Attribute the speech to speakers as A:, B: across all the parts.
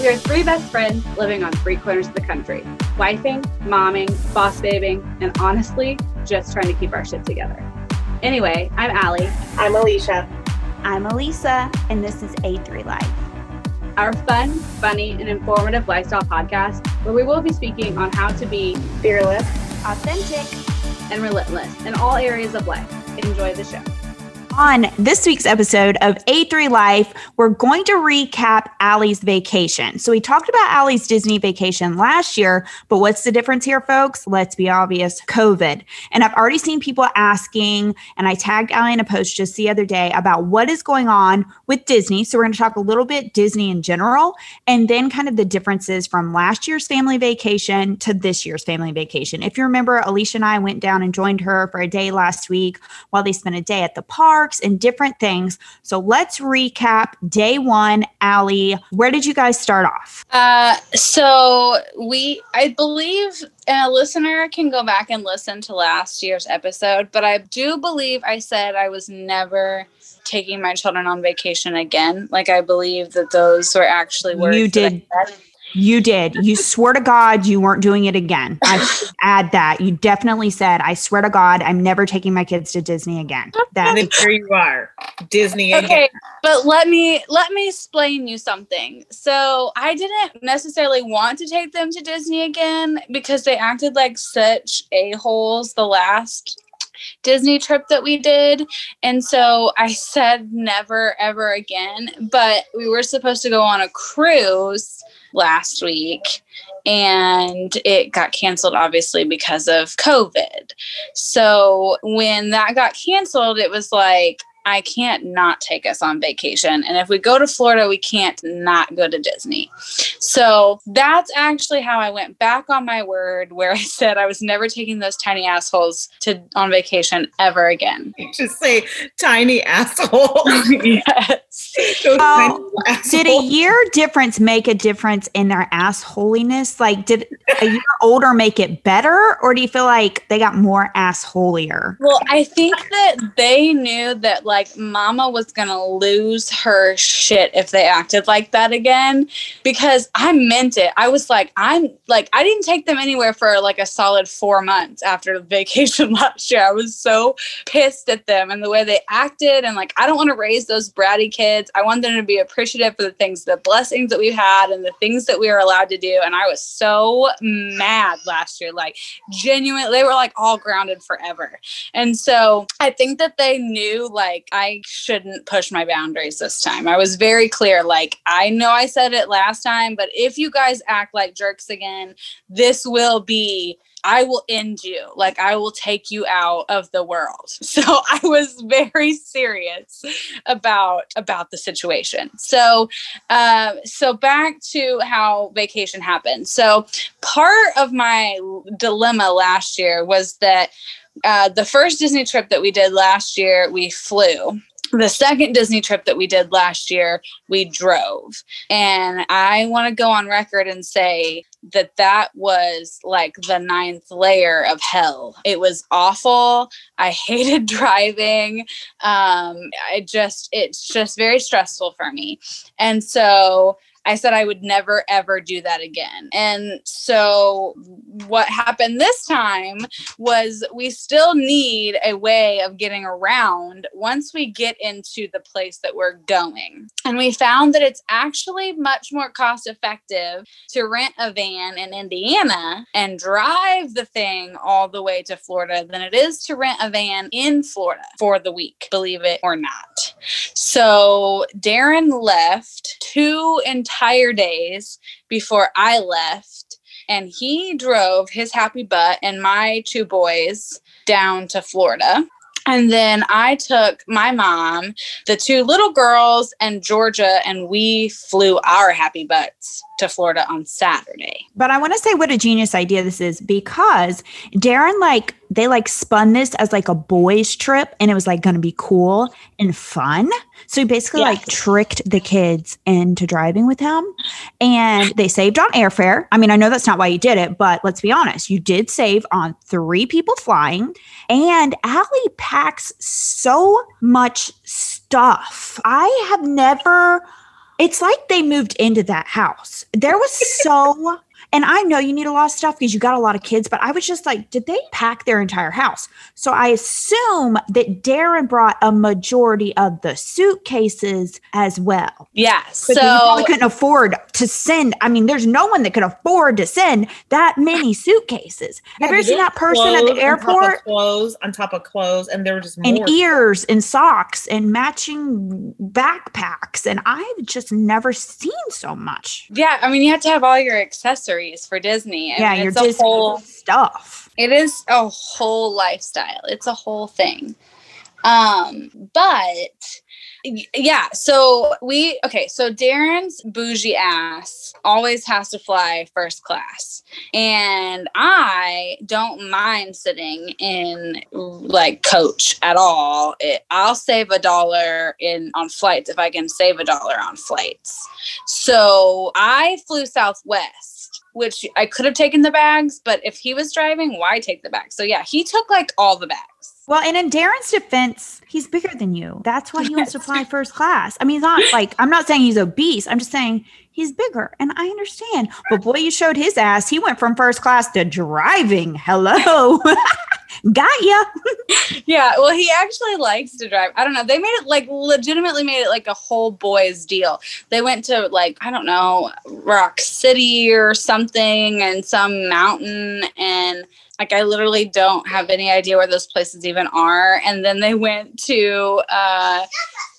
A: We are three best friends living on three corners of the country, wifing, momming, boss babing, and honestly, just trying to keep our shit together. Anyway, I'm Allie.
B: I'm Alicia.
C: I'm Elisa, and this is A3 Life.
A: Our fun, funny, and informative lifestyle podcast where we will be speaking on how to be
B: fearless,
C: authentic,
A: and relentless in all areas of life. Enjoy the show.
C: On this week's episode of A3 Life, we're going to recap Allie's vacation. So, we talked about Allie's Disney vacation last year, but what's the difference here, folks? Let's be obvious COVID. And I've already seen people asking, and I tagged Allie in a post just the other day about what is going on with Disney. So, we're going to talk a little bit Disney in general, and then kind of the differences from last year's family vacation to this year's family vacation. If you remember, Alicia and I went down and joined her for a day last week while they spent a day at the park and different things. So let's recap day one. Allie, where did you guys start off?
D: Uh, so we, I believe, and a listener can go back and listen to last year's episode, but I do believe I said I was never taking my children on vacation again. Like I believe that those were actually words.
C: You did. You did. You swear to God you weren't doing it again. I add that. You definitely said, I swear to God, I'm never taking my kids to Disney again.
B: That and here you are. Disney again. Okay,
D: but let me let me explain you something. So I didn't necessarily want to take them to Disney again because they acted like such a-holes the last Disney trip that we did. And so I said never ever again. But we were supposed to go on a cruise last week and it got canceled obviously because of COVID. So when that got canceled, it was like, I can't not take us on vacation. And if we go to Florida, we can't not go to Disney. So that's actually how I went back on my word where I said I was never taking those tiny assholes to on vacation ever again.
B: You should say tiny asshole.
C: yes. Oh, did a year difference make a difference in their assholiness? Like did a year older make it better or do you feel like they got more assholier?
D: Well, I think that they knew that like like mama was gonna lose her shit if they acted like that again because I meant it. I was like, I'm like, I didn't take them anywhere for like a solid four months after vacation last year. I was so pissed at them and the way they acted. And like, I don't want to raise those bratty kids. I want them to be appreciative for the things, the blessings that we've had and the things that we are allowed to do. And I was so mad last year, like, genuine. They were like all grounded forever. And so I think that they knew like, like I shouldn't push my boundaries this time. I was very clear like I know I said it last time, but if you guys act like jerks again, this will be I will end you. Like I will take you out of the world. So I was very serious about about the situation. So uh, so back to how vacation happened. So part of my dilemma last year was that uh, the first Disney trip that we did last year, we flew. The second Disney trip that we did last year, we drove. And I want to go on record and say that that was like the ninth layer of hell. It was awful. I hated driving. Um, I just, it's just very stressful for me. And so I said I would never ever do that again. And so what happened this time was we still need a way of getting around once we get into the place that we're going. And we found that it's actually much more cost effective to rent a van in Indiana and drive the thing all the way to Florida than it is to rent a van in Florida for the week, believe it or not. So Darren left two entire entire days before I left. And he drove his happy butt and my two boys down to Florida. And then I took my mom, the two little girls, and Georgia, and we flew our happy butts to Florida on Saturday.
C: But I want to say what a genius idea this is because Darren, like, they like spun this as like a boys' trip and it was like going to be cool and fun. So he basically yes. like tricked the kids into driving with him and they saved on airfare. I mean, I know that's not why you did it, but let's be honest, you did save on three people flying. And Allie packs so much stuff. I have never It's like they moved into that house. There was so and I know you need a lot of stuff because you got a lot of kids, but I was just like, did they pack their entire house? So I assume that Darren brought a majority of the suitcases as well.
D: Yeah.
C: But
D: So
C: you probably couldn't afford to send. I mean, there's no one that could afford to send that many suitcases. Have you ever seen that person at
B: Clothes
C: the
B: on top of
C: airport?
B: Clothes on top of clothes, and there were just
C: and
B: more.
C: ears and socks and matching backpacks. And I've just never seen so much.
D: yeah, I mean, you have to have all your accessories for Disney. I
C: yeah,
D: mean,
C: your
D: it's a
C: Disney
D: whole.
C: stuff.
D: It is a whole lifestyle. It's a whole thing. Um, but yeah, so we okay, so Darren's bougie ass always has to fly first class. And I don't mind sitting in like coach at all. It, I'll save a dollar in on flights if I can save a dollar on flights. So I flew Southwest, which I could have taken the bags, but if he was driving, why take the bags? So yeah, he took like all the bags.
C: Well, and in Darren's defense, he's bigger than you. That's why he wants to fly first class. I mean, he's not like, I'm not saying he's obese. I'm just saying he's bigger. And I understand. But boy, you showed his ass. He went from first class to driving. Hello. Got ya.
D: Yeah, well, he actually likes to drive. I don't know. They made it like legitimately made it like a whole boys deal. They went to like, I don't know, Rock City or something and some mountain and like I literally don't have any idea where those places even are. And then they went to uh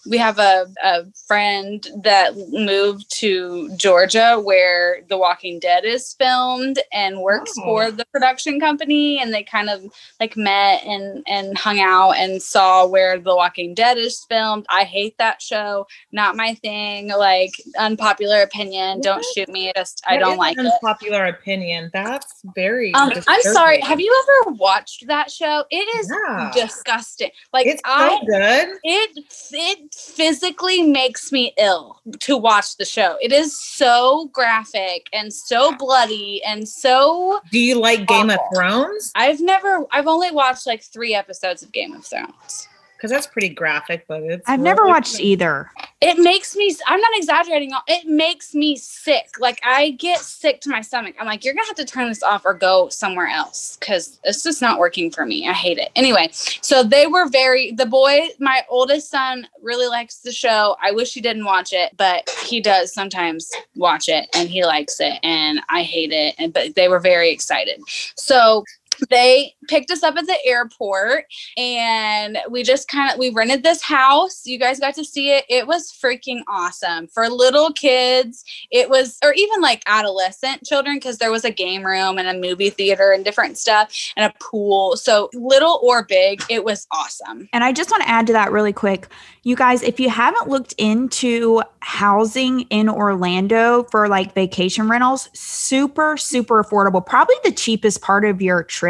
D: we have a, a friend that moved to Georgia where The Walking Dead is filmed and works
B: Oh.
D: for the production company and they kind of like met and and hung out and saw where The Walking Dead is filmed. I hate that show. Not my thing. Like unpopular opinion. Don't shoot me. Just I don't like
B: an
D: it.
B: unpopular opinion. That's very.
D: Um, I'm sorry. Have you ever watched that show? It is
B: Yeah.
D: disgusting. Like
B: It's
D: I
B: so good.
D: it it physically makes me ill to watch the show. It is so graphic and so bloody and so
B: Do you like Game of Thrones?
D: I've never I've only watched like 3 episodes of Game of Thrones.
B: Because that's pretty graphic, but it's.
C: I've never
B: really
C: watched
B: good.
C: either.
D: It makes me I'm not exaggerating. It makes me sick. Like I get sick to my stomach. I'm like you're going to have to turn this off or go somewhere else cuz it's just not working for me. I hate it. Anyway, so they were very the boy my oldest son really likes the show i wish he didn't watch it but he does sometimes watch it and he likes it and i hate it and but they were very excited so they picked us up at the airport and we just kind of we rented this house. You guys got to see it. It was freaking awesome. For little kids it was or even like adolescent children because there was a game room and a movie theater and different stuff and a pool. So little or big it was awesome.
C: And I just want to add to that really quick. You guys, if you haven't looked into housing in Orlando for like vacation rentals, super, super affordable. Probably the cheapest part of your trip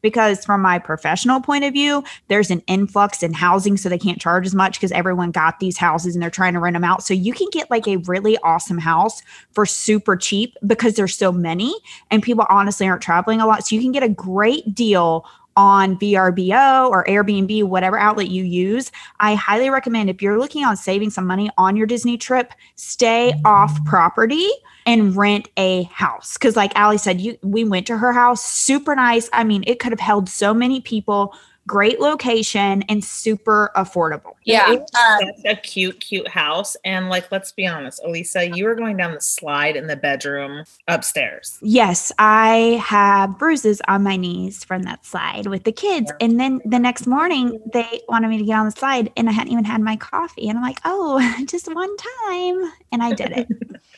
C: because, from my professional point of view, there's an influx in housing. So they can't charge as much because everyone got these houses and they're trying to rent them out. So you can get like a really awesome house for super cheap because there's so many and people honestly aren't traveling a lot. So you can get a great deal on VRBO or Airbnb, whatever outlet you use. I highly recommend if you're looking on saving some money on your Disney trip, stay off property and rent a house. Cause like Allie said, you we went to her house, super nice. I mean, it could have held so many people, great location and super affordable.
D: yeah
B: It was
D: um,
B: a cute, cute house. And like, let's be honest, Elisa, you were going down the slide in the bedroom upstairs.
C: Yes, I have bruises on my knees from that slide with the kids. And then the next morning, they wanted me to get on the slide, and I hadn't even had my coffee. And I'm like, oh, just one time. And I did it.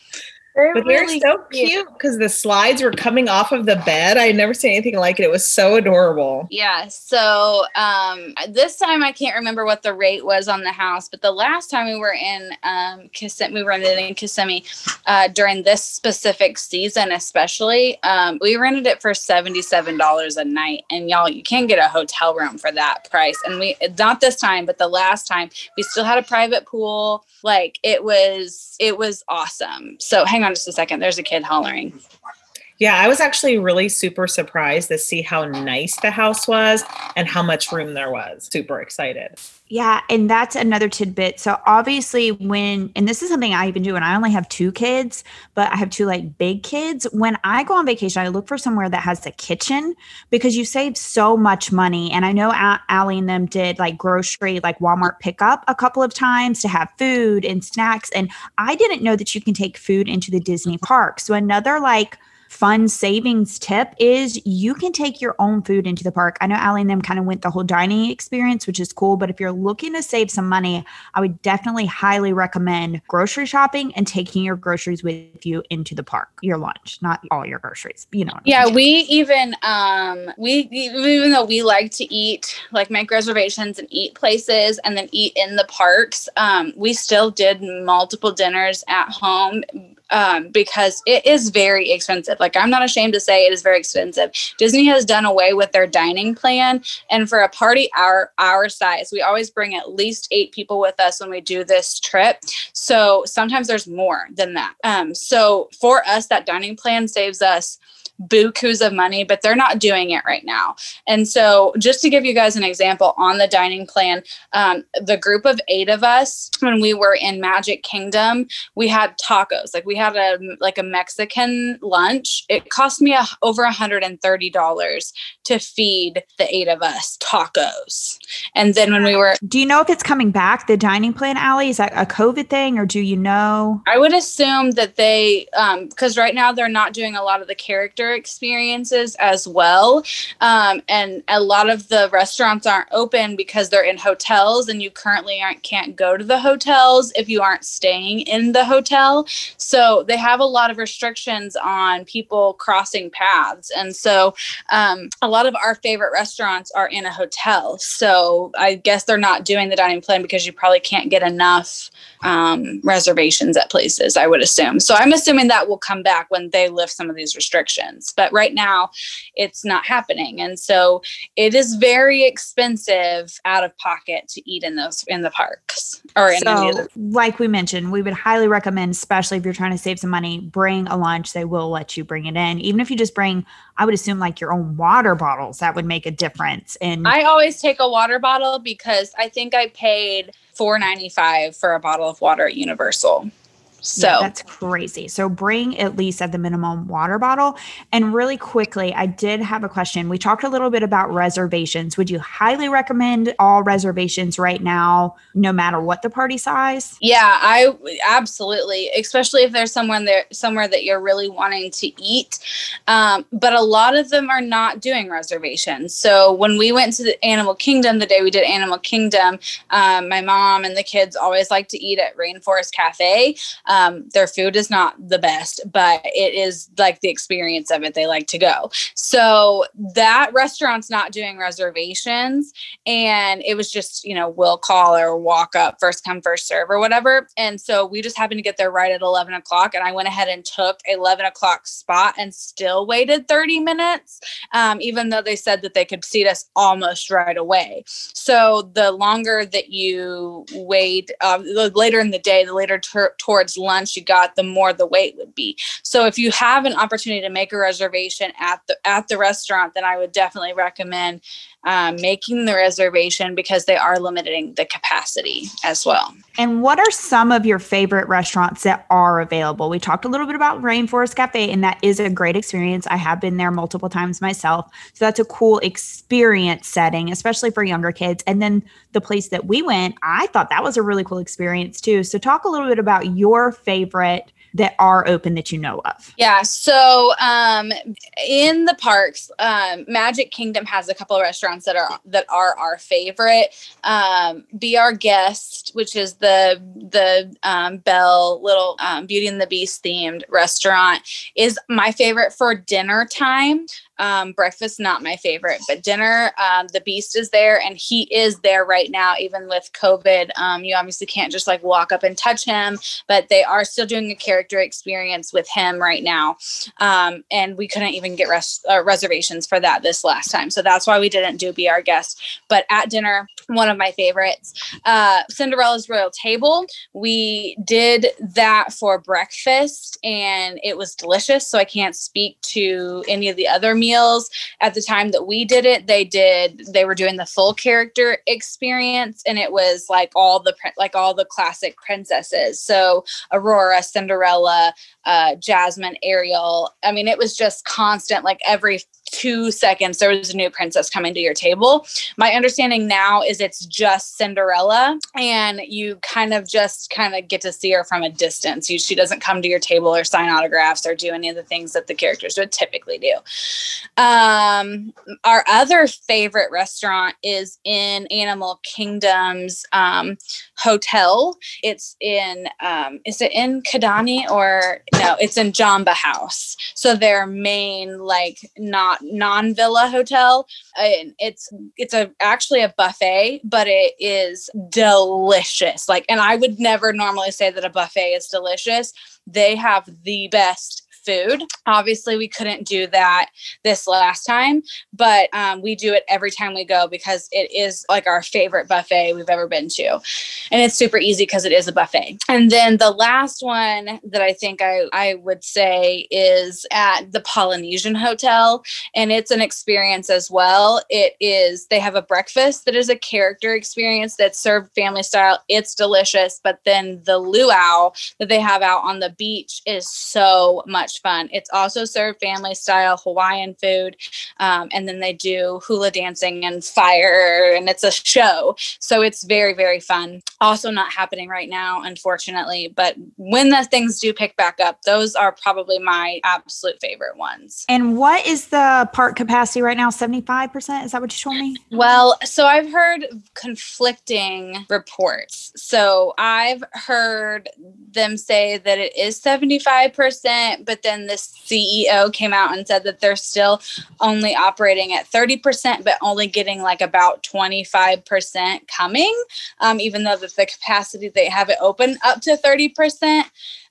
B: But they're so cute because the slides were coming off of the bed. I had never seen anything like it. It was so adorable.
D: Yeah. So um, this time I can't remember what the rate was on the house, but the last time we were in um, Kissimmee, we rented in Kissimmee uh, during this specific season, especially, um, we rented it for seventy-seven dollars a night, and y'all, you can't get a hotel room for that price. And we not this time, but the last time, we still had a private pool. Like it was, it was awesome. So hang on just a second. There's a kid hollering.
B: Yeah, I was actually really super surprised to see how nice the house was and how much room there was. Super excited.
C: Yeah, and that's another tidbit. So obviously when and this is something I even do and I only have two kids, but I have two like big kids. When I go on vacation, I look for somewhere that has a kitchen because you save so much money. And I know Allie and them did like grocery, like Walmart pickup a couple of times to have food and snacks. And I didn't know that you can take food into the Disney park. So another like fun savings tip is you can take your own food into the park. I know Allie and them kind of went the whole dining experience, which is cool. But if you're looking to save some money, I would definitely highly recommend grocery shopping and taking your groceries with you into the park, your lunch, not all your groceries. You know.
D: Yeah, we even um we even though we like to eat like make reservations and eat places and then eat in the parks, um, we still did multiple dinners at home um, because it is very expensive. Like I'm not ashamed to say it is very expensive. Disney has done away with their dining plan, and for a party our our size, we always bring at least eight people with us when we do this trip. So sometimes there's more than that. Um, so for us, that dining plan saves us bukus of money, but they're not doing it right now. And so, just to give you guys an example on the dining plan, um, the group of eight of us, when we were in Magic Kingdom, we had tacos. Like we had a like a Mexican lunch. It cost me a, over $130 to feed the eight of us tacos. And then when we were,
C: do you know if it's coming back? The dining plan, Allie, is that a COVID thing, or do you know?
D: I would assume that they, because um, right now they're not doing a lot of the character experiences as well. Um, and a lot of the restaurants aren't open because they're in hotels, and you currently aren't can't go to the hotels if you aren't staying in the hotel. So they have a lot of restrictions on people crossing paths, and so um, a lot of our favorite restaurants are in a hotel. So I guess they're not doing the dining plan because you probably can't get enough um, reservations at places. I would assume. So I'm assuming that will come back when they lift some of these restrictions. But right now, it's not happening, and so it is very expensive out of pocket to eat in those in the parks or in
C: so, like we mentioned, we would highly recommend, especially if you're trying to save some money, bring a lunch. They will let you bring it in, even if you just bring. I would assume like your own water bottles. That would make a difference. And
D: I always take a water bottle because I think I paid four ninety five for a bottle of water at Universal. So yeah,
C: that's crazy. So bring at least at the minimum water bottle. And really quickly, I did have a question. We talked a little bit about reservations. Would you highly recommend all reservations right now, no matter what the party size?
D: Yeah, I absolutely, especially if there's someone there somewhere that you're really wanting to eat. Um, but a lot of them are not doing reservations. So when we went to the Animal Kingdom, the day we did Animal Kingdom, um, my mom and the kids always like to eat at Rainforest Cafe. Um, their food is not the best, but it is like the experience of it. They like to go. So that restaurant's not doing reservations. And it was just, you know, we'll call or walk up, first come, first serve or whatever. And so we just happened to get there right at 11 o'clock. And I went ahead and took 11 o'clock spot and still waited 30 minutes, um, even though they said that they could seat us almost right away. So the longer that you wait, uh, the later in the day, the later ter- towards lunch you got, the more the wait would be. So if you have an opportunity to make a reservation at the at the restaurant, then I would definitely recommend um, making the reservation because they are limiting the capacity as well.
C: And what are some of your favorite restaurants that are available? We talked a little bit about Rainforest Cafe, and that is a great experience. I have been there multiple times myself. So that's a cool experience setting, especially for younger kids. And then the place that we went, I thought that was a really cool experience too. So talk a little bit about your favorite that are open that you know of?
D: Yeah. So um, in the parks, um, Magic Kingdom has a couple of restaurants that are that are our favorite. Um, Be Our Guest, which is the the um, Belle little um, Beauty and the Beast themed restaurant, is my favorite for dinner time. Um, breakfast, not my favorite, but dinner, um, the beast is there and he is there right now, even with COVID. Um, you obviously can't just like walk up and touch him, but they are still doing a character experience with him right now. Um, and we couldn't even get res- uh, reservations for that this last time. So that's why we didn't do Be Our Guest. But at dinner, one of my favorites. Uh, Cinderella's Royal Table. We did that for breakfast and it was delicious. So I can't speak to any of the other meals. At the time that we did it, they did, they were doing the full character experience and it was like all the, like all the classic princesses. So Aurora, Cinderella, uh, Jasmine, Ariel. I mean, it was just constant, like every two seconds there was a new princess coming to your table. My understanding now is it's just Cinderella and you kind of just kind of get to see her from a distance. You, she doesn't come to your table or sign autographs or do any of the things that the characters would typically do. Um, our other favorite restaurant is in Animal Kingdom's um, hotel. It's in, um, is it in Kidani or no, it's in Jambo House. So their main, like, not non villa hotel. And it's it's a actually a buffet, but it is delicious. Like, and I would never normally say that a buffet is delicious. They have the best food. Obviously, we couldn't do that this last time, but um, we do it every time we go because it is like our favorite buffet we've ever been to. And it's super easy because it is a buffet. And then the last one that I think I, I would say is at the Polynesian Hotel. And it's an experience as well. It is, they have a breakfast that is a character experience that's served family style. It's delicious. But then the luau that they have out on the beach is so much much fun. It's also served family style Hawaiian food. Um, and then they do hula dancing and fire, and it's a show. So it's very, very fun. Also, not happening right now, unfortunately. But when the things do pick back up, those are probably my absolute favorite ones.
C: And what is the park capacity right now? 75%? Is that what you told me?
D: Well, so I've heard conflicting reports. So I've heard them say that it is 75%, but then the CEO came out and said that they're still only operating at 30%, but only getting like about 25% coming, um, even though the, the capacity they have it open up to 30%.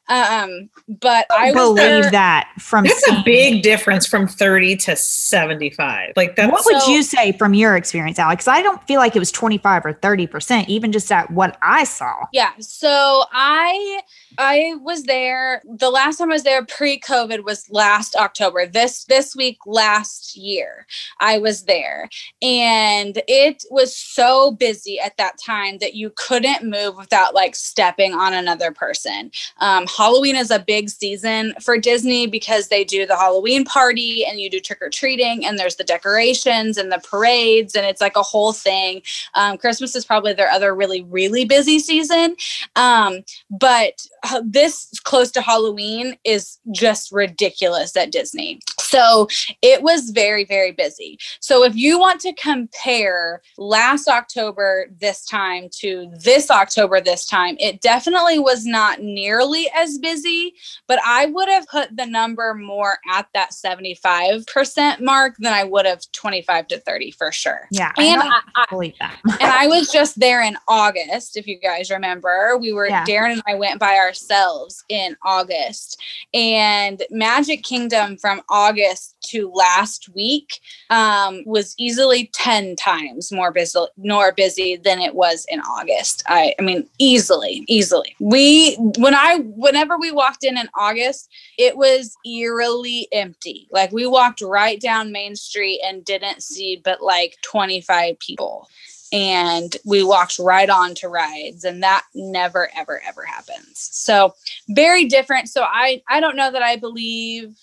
D: Um, but I, I
C: believe there, that from
B: there's a big difference from 30 to 75. Like that.
C: What so, would you say from your experience, Alex? I don't feel like it was 25 or 30 percent, even just at what I saw.
D: Yeah. So I I was there. The last time I was there pre-COVID was last October. This this week last year I was there, and it was so busy at that time that you couldn't move without like stepping on another person. Um, Halloween is a big season for Disney because they do the Halloween party and you do trick or treating, and there's the decorations and the parades, and it's like a whole thing. Um, Christmas is probably their other really really busy season, um, but this close to Halloween is just ridiculous at Disney. So it was very, very busy. So if you want to compare last October this time to this October this time, it definitely was not nearly as busy, but I would have put the number more at that 75% mark than I would have 25 to 30 for sure.
C: Yeah.
D: And
C: I, I believe that.
D: and I was just there in August, if you guys remember. We were, yeah. Darren and I went by ourselves in August. And Magic Kingdom from August to last week um, was easily 10 times more busy, more busy than it was in August. I, I mean, easily, easily. We, when I, whenever we walked in in August, it was eerily empty. Like we walked right down Main Street and didn't see but like 25 people and we walked right on to rides and that never ever ever happens. So very different. So i i don't know that i believe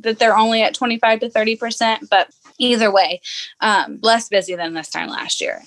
D: that they're only at 25 to 30 percent but either way um less busy than this time last year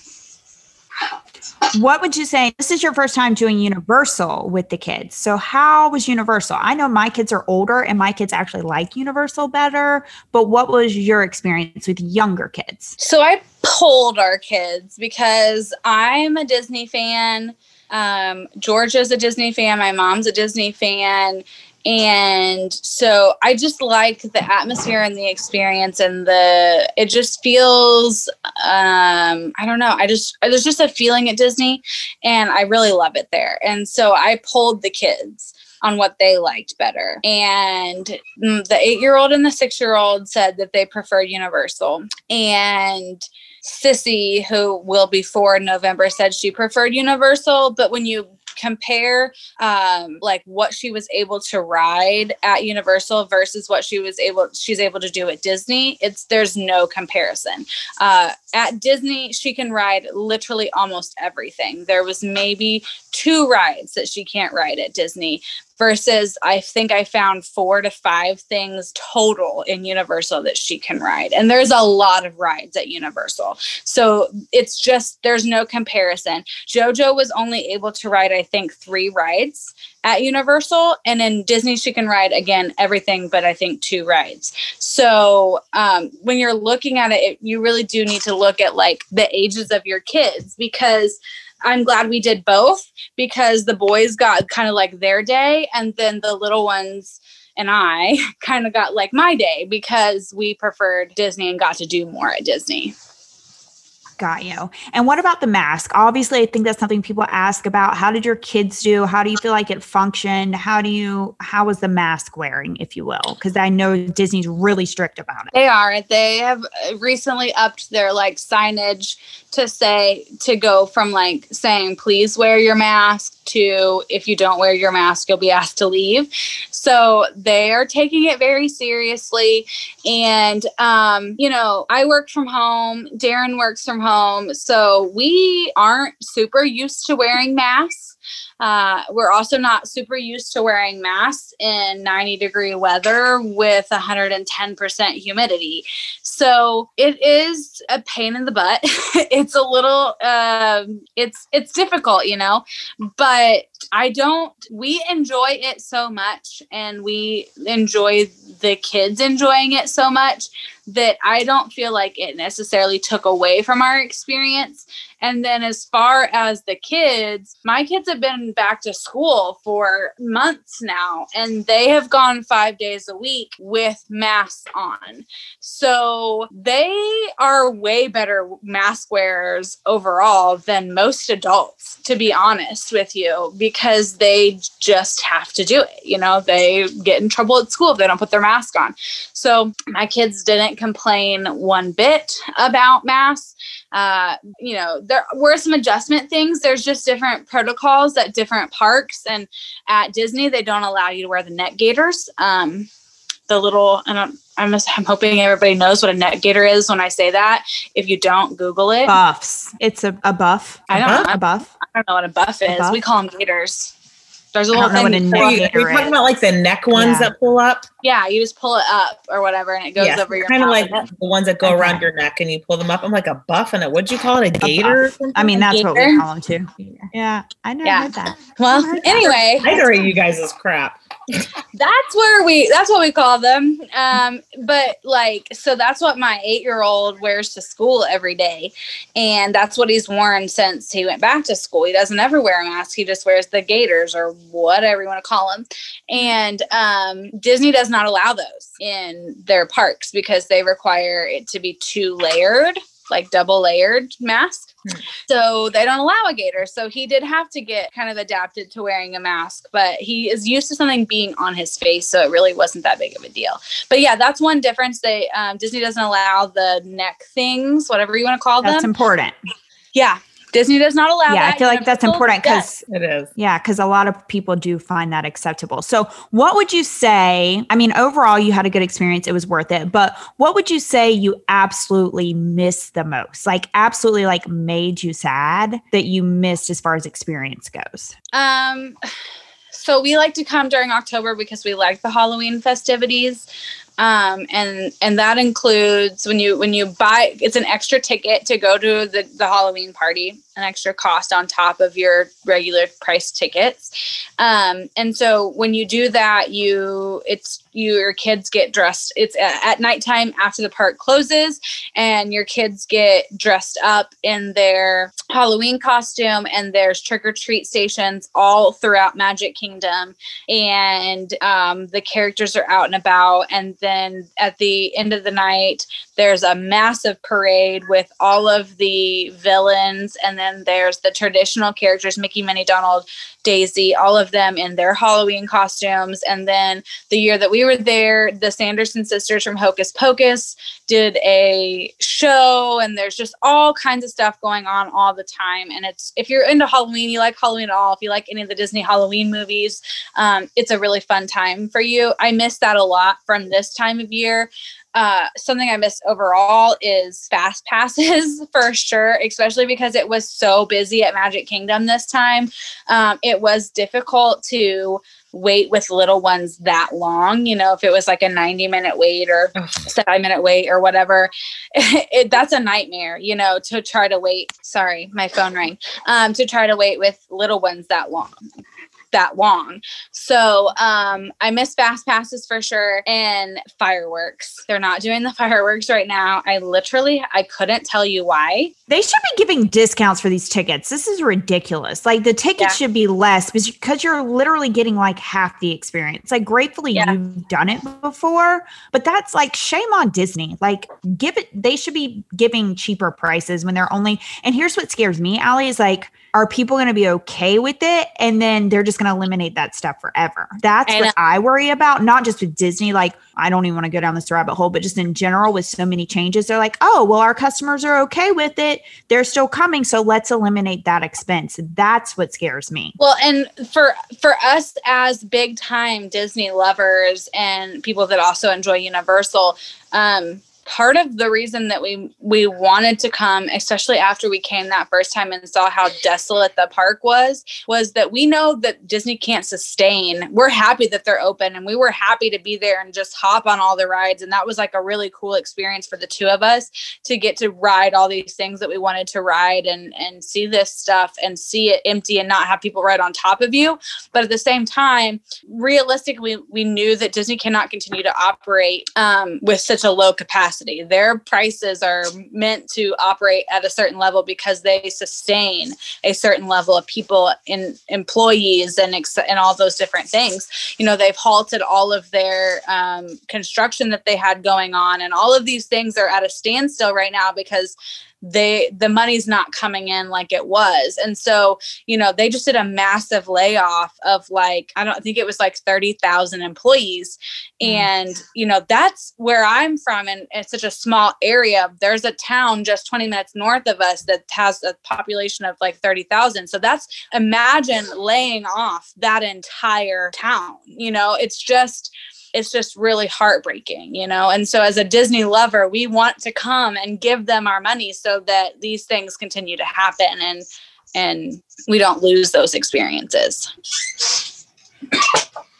C: what would you say? This is your first time doing Universal with the kids. So, how was Universal? I know my kids are older and my kids actually like Universal better, but what was your experience with younger kids?
D: So, I pulled our kids because I'm a Disney fan. Um, Georgia's a Disney fan. My mom's a Disney fan and so i just like the atmosphere and the experience and the it just feels um i don't know i just there's just a feeling at disney and i really love it there. And so i pulled the kids on what they liked better. And the eight year old and the six year old said that they preferred universal. And Sissy, who will be four in November, said she preferred Universal. But when you compare um, like what she was able to ride at Universal versus what she was able she's able to do at Disney, it's there's no comparison. Uh, at Disney, she can ride literally almost everything. There was maybe two rides that she can't ride at Disney versus I think I found four to five things total in Universal that she can ride. And there's a lot of rides at Universal. So it's just, there's no comparison. JoJo was only able to ride, I think, three rides at Universal. And in Disney, she can ride again everything but I think two rides. So um, when you're looking at it, you really do need to look at like the ages of your kids because I'm glad we did both because the boys got kind of like their day and then the little ones and I kind of got like my day because we preferred Disney and got to do more at Disney.
C: Got you. And what about the mask? Obviously, I think that's something people ask about. How did your kids do? How do you feel like it functioned? How do you, how was the mask wearing, if you will? Because I know Disney's really strict about it.
D: They are. They have uh, recently upped their like signage to say, to go from like saying, please wear your mask to if you don't wear your mask, you'll be asked to leave. So they are taking it very seriously. And, um, you know, I work from home, Darren works from home. So we aren't super used to wearing masks. Uh, we're also not super used to wearing masks in 90 degree weather with 110% humidity. So it is a pain in the butt. it's a little, um, it's it's difficult, you know. But I don't. We enjoy it so much, and we enjoy the kids enjoying it so much that I don't feel like it necessarily took away from our experience. And then as far as the kids, my kids have been back to school for months now and they have gone 5 days a week with masks on. So they are way better mask wearers overall than most adults to be honest with you because they just have to do it. You know, they get in trouble at school if they don't put their mask on. So my kids didn't complain one bit about masks. Uh, you know, there were some adjustment things. There's just different protocols at different parks, and at Disney, they don't allow you to wear the neck gaiters. Um, the little, I don't, I'm, I'm hoping everybody knows what a neck gaiter is when I say that. If you don't, Google it.
C: Buffs. It's a, a buff.
D: I don't know.
C: A buff.
D: I don't know what a buff is. A buff? We call them gaiters. There's a
B: little
D: thing. Are
B: you, are you talking about like the neck ones yeah. that pull up?
D: Yeah, you just pull it up or whatever, and it goes over your. Neck.
B: Kind of like the ones that go okay. around your neck, and you pull them up. I'm like a buff and a what'd you call it? A gaiter?
C: I mean, that's what we call them too. Yeah, I never yeah. heard that.
D: Well, anyway,
B: I agree. You guys is crap
D: that's where we that's what we call them. Um but like so that's what my eight year old wears to school every day. And that's what he's worn since he went back to school. He doesn't ever wear a mask. He just wears the gaiters or whatever you want to call them and um disney does not allow those in their parks because they require it to be two layered like double layered mask so they don't allow a gaiter. So he did have to get kind of adapted to wearing a mask, but he is used to something being on his face. So it really wasn't that big of a deal. But yeah, that's one difference. They um, Disney doesn't allow the neck things, whatever you want to call
C: them.
D: That's
C: important.
D: Yeah. Disney does not allow
C: yeah,
D: that.
C: I feel like that's important because
B: it is.
C: Yeah, because a lot of people do find that acceptable. So, what would you say? I mean, overall, you had a good experience; it was worth it. But what would you say you absolutely missed the most? Like, absolutely, like made you sad that you missed as far as experience goes.
D: Um. So we like to come during October because we like the Halloween festivities um, and and that includes when you when you buy it's an extra ticket to go to the, the halloween party an extra cost on top of your regular price tickets. Um, and so when you do that you it's your kids get dressed it's at nighttime after the park closes and your kids get dressed up in their halloween costume and there's trick-or-treat stations all throughout magic kingdom. And um, the characters are out and about and then at the end of the night there's a massive parade with all of the villains and then then there's the traditional characters Mickey, Minnie, Donald, Daisy, all of them in their Halloween costumes. And then the year that we were there, the Sanderson sisters from Hocus Pocus did a show, and there's just all kinds of stuff going on all the time. And it's if you're into Halloween, you like Halloween at all, if you like any of the Disney Halloween movies, um, it's a really fun time for you. I miss that a lot from this time of year uh, something I miss overall is fast passes for sure, especially because it was so busy at Magic Kingdom this time. Um, it was difficult to wait with little ones that long. You know, if it was like a 90 minute wait or five minute wait or whatever, it, that's a nightmare, you know, to try to wait. Sorry, my phone rang. Um, to try to wait with little ones that long that long. So um, I miss fast passes for sure and fireworks. They're not doing the fireworks right now. I literally I couldn't tell you why.
C: They should be giving discounts for these tickets. This is ridiculous. Like the tickets yeah. should be less because you're literally getting like half the experience. Like gratefully yeah. you've done it before, but that's like shame on Disney. Like give it they should be giving cheaper prices when they're only and here's what scares me, Allie, is like are people going to be okay with it? And then they're just going to eliminate that stuff forever. That's what i worry about not just with disney like i don't even want to go down this rabbit hole but just in general with so many changes they're like oh well our customers are okay with it. They're still coming so let's eliminate that expense. That's what scares me.
D: Well and for for us as big time disney lovers and people that also enjoy universal um part of the reason that we we wanted to come especially after we came that first time and saw how desolate the park was was that we know that disney can't sustain. We're happy that they're open and we were happy to be there and just hop on all the rides. And that was like a really cool experience for the two of us to get to ride all these things that we wanted to ride and and see this stuff and see it empty and not have people right on top of you. But at the same time realistically we knew that disney cannot continue to operate um, with such a low capacity capacity. Their prices are meant to operate at a certain level because they sustain a certain level of people in employees and ex- and all those different things. You know, they've halted all of their um, construction that they had going on, and all of these things are at a standstill right now because they the money's not coming in like it was. And so you know they just did a massive layoff of like i don't think it was like 30,000 employees. Mm. and you know that's where i'm from and it's such a small area. There's a town just 20 minutes north of us that has a population of like 30,000 so that's imagine laying off that entire town you know? It's just it's just really heartbreaking, you know? And so as a Disney lover, we want to come and give them our money so that these things continue to happen and and we don't lose those experiences.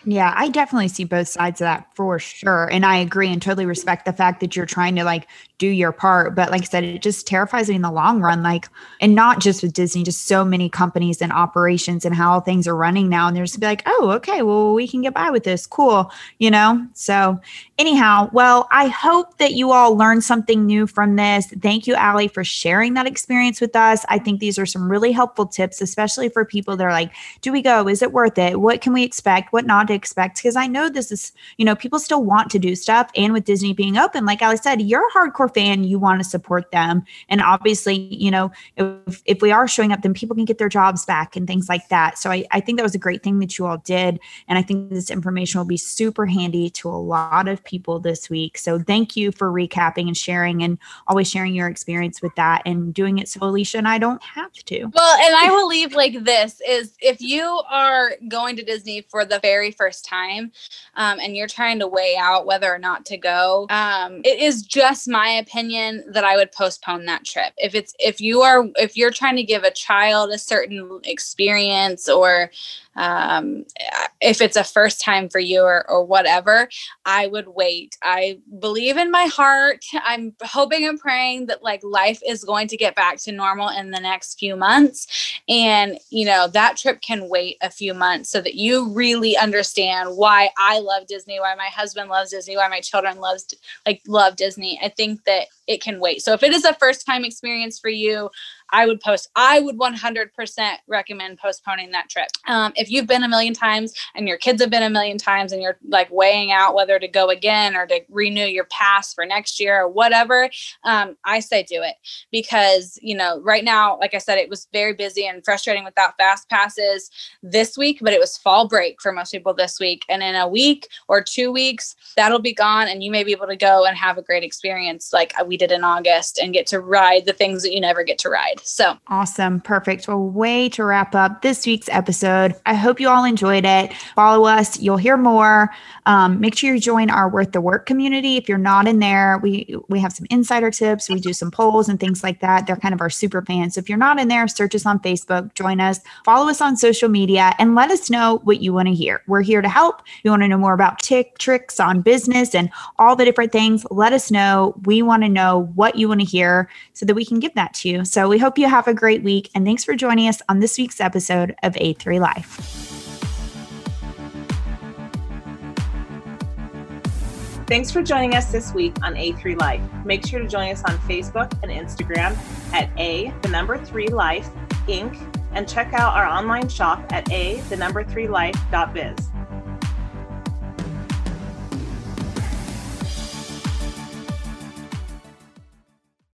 C: Yeah, I definitely see both sides of that for sure. And I agree and totally respect the fact that you're trying to like do your part. But like I said, it just terrifies me in the long run. Like, and not just with Disney, just so many companies and operations and how things are running now. And they're just be like, oh, okay, well, we can get by with this. Cool. You know? So, anyhow, well, I hope that you all learned something new from this. Thank you, Allie, for sharing that experience with us. I think these are some really helpful tips, especially for people that are like, do we go? Is it worth it? What can we expect? What not to expect? Because I know this is, you know, people still want to do stuff. And with Disney being open, like Allie said, you're hardcore fan, you want to support them. And obviously, you know, if, if we are showing up, then people can get their jobs back and things like that. So I, I think that was a great thing that you all did. And I think this information will be super handy to a lot of people this week. So thank you for recapping and sharing and always sharing your experience with that and doing it so Alicia and I don't have to.
D: Well, and I will leave like this is if you are going to Disney for the very first time um, and you're trying to weigh out whether or not to go, um, it is just my opinion that I would postpone that trip. If it's if you are if you're trying to give a child a certain experience or um, if it's a first time for you or, or whatever, I would wait. I believe in my heart. I'm hoping and praying that like life is going to get back to normal in the next few months. And, you know, that trip can wait a few months so that you really understand why I love Disney, why my husband loves Disney, why my children loves like love Disney. I think that it can wait. So if it is a first time experience for you, I would post, I would 100% recommend postponing that trip. Um, if you've been a million times and your kids have been a million times and you're like weighing out whether to go again or to renew your pass for next year or whatever, um, I say do it because, you know, right now, like I said, it was very busy and frustrating without fast passes this week, but it was fall break for most people this week. And in a week or two weeks, that'll be gone and you may be able to go and have a great experience like we did in August and get to ride the things that you never get to ride. So
C: awesome. Perfect. Well, way to wrap up this week's episode. I hope you all enjoyed it. Follow us. You'll hear more. Um, make sure you join our Worth the Work community. If you're not in there, we we have some insider tips. We do some polls and things like that. They're kind of our super fans. So if you're not in there, search us on Facebook, join us, follow us on social media, and let us know what you want to hear. We're here to help. You want to know more about tick tricks on business and all the different things. Let us know. We want to know what you want to hear so that we can give that to you. So we hope you have a great week, and thanks for joining us on this week's episode of A3 Life.
B: Thanks for joining us this week on A3 Life. Make sure to join us on Facebook and Instagram at A, the number three life, Inc., and check out our online shop at A, the number three life.biz.